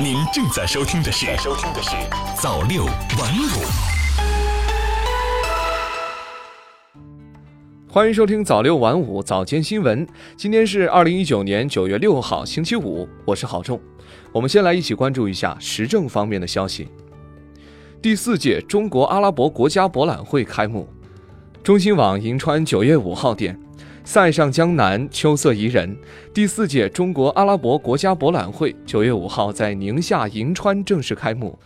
您正在收听的是《收听的是早六晚五》。欢迎收听早六晚五早间新闻。今天是二零一九年九月六号，星期五，我是郝仲。我们先来一起关注一下时政方面的消息。第四届中国阿拉伯国家博览会开幕。中新网银川九月五号电。塞上江南，秋色宜人。第四届中国阿拉伯国家博览会九月五号在宁夏银川正式开幕。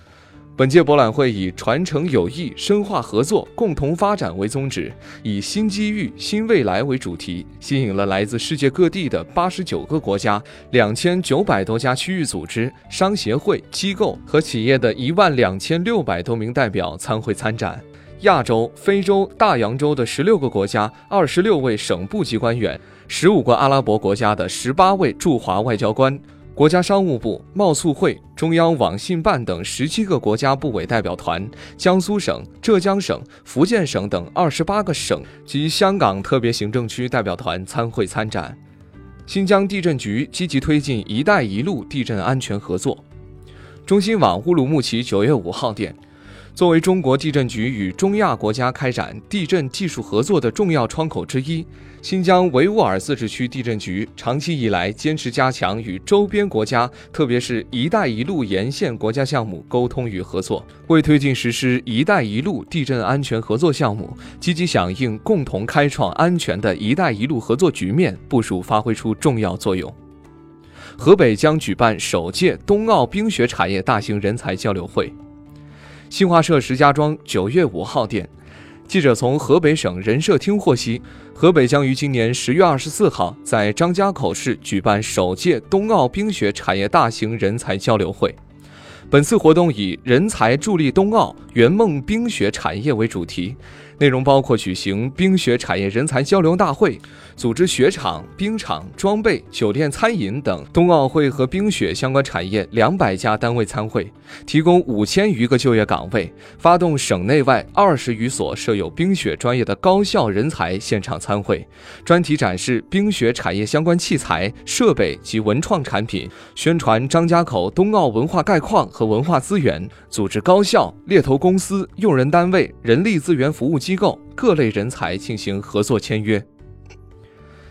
本届博览会以传承友谊、深化合作、共同发展为宗旨，以新机遇、新未来为主题，吸引了来自世界各地的八十九个国家、两千九百多家区域组织、商协会、机构和企业的一万两千六百多名代表参会参展。亚洲、非洲、大洋洲的十六个国家、二十六位省部级官员，十五个阿拉伯国家的十八位驻华外交官，国家商务部、贸促会、中央网信办等十七个国家部委代表团，江苏省、浙江省、福建省等二十八个省及香港特别行政区代表团参会参展。新疆地震局积极推进“一带一路”地震安全合作。中新网乌鲁木齐九月五号电。作为中国地震局与中亚国家开展地震技术合作的重要窗口之一，新疆维吾尔自治区地震局长期以来坚持加强与周边国家，特别是一带一路沿线国家项目沟通与合作，为推进实施“一带一路”地震安全合作项目，积极响应共同开创安全的一带一路合作局面部署发挥出重要作用。河北将举办首届冬奥冰雪产业大型人才交流会。新华社石家庄九月五号电，记者从河北省人社厅获悉，河北将于今年十月二十四号在张家口市举办首届冬奥冰雪产业大型人才交流会。本次活动以“人才助力冬奥，圆梦冰雪产业”为主题。内容包括举行冰雪产业人才交流大会，组织雪场、冰场、装备、酒店、餐饮等冬奥会和冰雪相关产业两百家单位参会，提供五千余个就业岗位，发动省内外二十余所设有冰雪专业的高校人才现场参会，专题展示冰雪产业相关器材、设备及文创产品，宣传张家口冬奥文化概况和文化资源，组织高校、猎头公司、用人单位、人力资源服务。机构各类人才进行合作签约。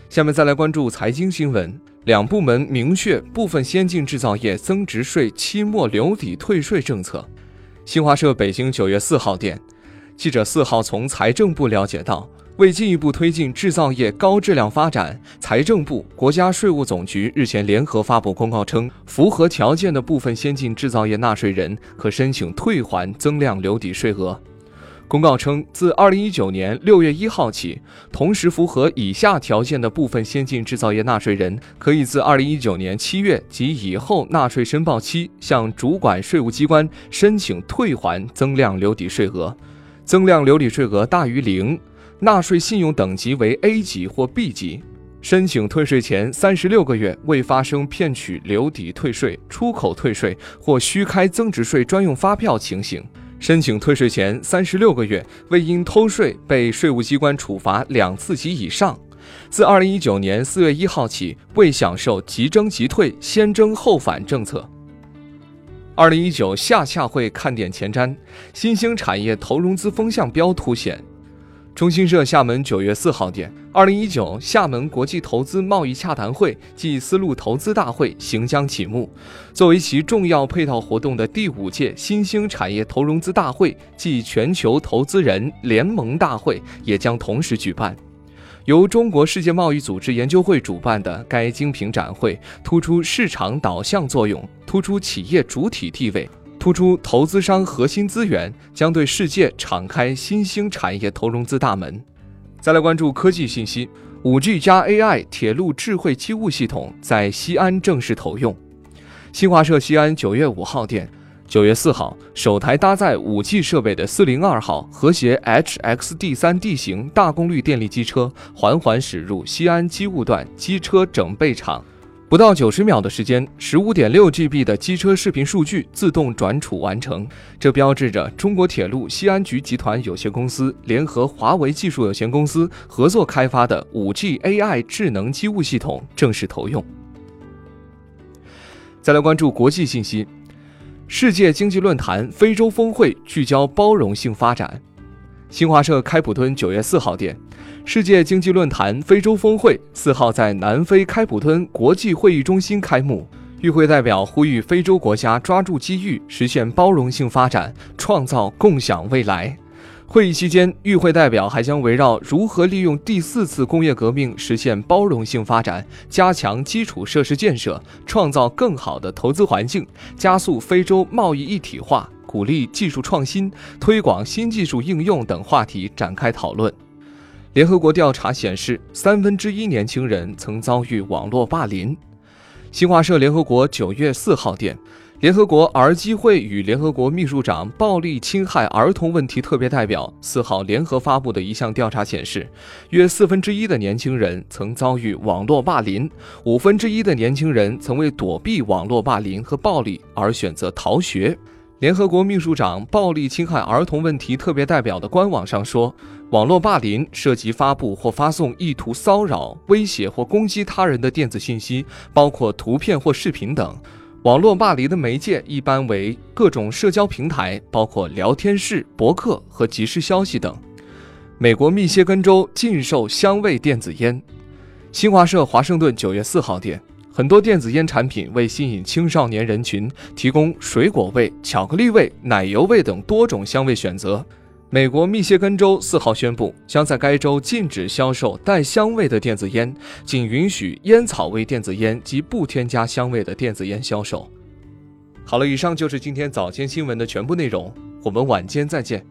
下面再来关注财经新闻，两部门明确部分先进制造业增值税期末留抵退税政策。新华社北京九月四号电，记者四号从财政部了解到，为进一步推进制造业高质量发展，财政部、国家税务总局日前联合发布公告称，符合条件的部分先进制造业纳税人可申请退还增量留抵税额。公告称，自二零一九年六月一号起，同时符合以下条件的部分先进制造业纳税人，可以自二零一九年七月及以后纳税申报期，向主管税务机关申请退还增量留抵税额。增量留抵税额大于零，纳税信用等级为 A 级或 B 级，申请退税前三十六个月未发生骗取留抵退税、出口退税或虚开增值税专用发票情形。申请退税前三十六个月未因偷税被税务机关处罚两次及以上，自二零一九年四月一号起未享受即征即退、先征后返政策。二零一九夏洽会看点前瞻，新兴产业投融资风向标凸显。中新社厦门九月四号电，二零一九厦门国际投资贸易洽谈会暨丝路投资大会行将启幕。作为其重要配套活动的第五届新兴产业投融资大会暨全球投资人联盟大会也将同时举办。由中国世界贸易组织研究会主办的该精品展会，突出市场导向作用，突出企业主体地位。突出投资商核心资源，将对世界敞开新兴产业投融资大门。再来关注科技信息，五 G 加 AI 铁路智慧机务系统在西安正式投用。新华社西安九月五号电，九月四号，首台搭载 5G 设备的四零二号和谐 HXD 三 D 型大功率电力机车缓缓驶入西安机务段机车整备场。不到九十秒的时间，十五点六 GB 的机车视频数据自动转储完成，这标志着中国铁路西安局集团有限公司联合华为技术有限公司合作开发的五 G AI 智能机务系统正式投用。再来关注国际信息，世界经济论坛非洲峰会聚焦包容性发展。新华社开普敦九月四号电，世界经济论坛非洲峰会四号在南非开普敦国际会议中心开幕。与会代表呼吁非洲国家抓住机遇，实现包容性发展，创造共享未来。会议期间，与会代表还将围绕如何利用第四次工业革命实现包容性发展，加强基础设施建设，创造更好的投资环境，加速非洲贸易一体化，鼓励技术创新，推广新技术应用等话题展开讨论。联合国调查显示，三分之一年轻人曾遭遇网络霸凌。新华社联合国九月四号电，联合国儿基会与联合国秘书长暴力侵害儿童问题特别代表四号联合发布的一项调查显示，约四分之一的年轻人曾遭遇网络霸凌，五分之一的年轻人曾为躲避网络霸凌和暴力而选择逃学。联合国秘书长暴力侵害儿童问题特别代表的官网上说，网络霸凌涉及发布或发送意图骚扰、威胁或攻击他人的电子信息，包括图片或视频等。网络霸凌的媒介一般为各种社交平台，包括聊天室、博客和即时消息等。美国密歇根州禁售香味电子烟。新华社华盛顿九月四号电。很多电子烟产品为吸引青少年人群，提供水果味、巧克力味、奶油味等多种香味选择。美国密歇根州四号宣布，将在该州禁止销售带香味的电子烟，仅允许烟草味电子烟及不添加香味的电子烟销售。好了，以上就是今天早间新闻的全部内容，我们晚间再见。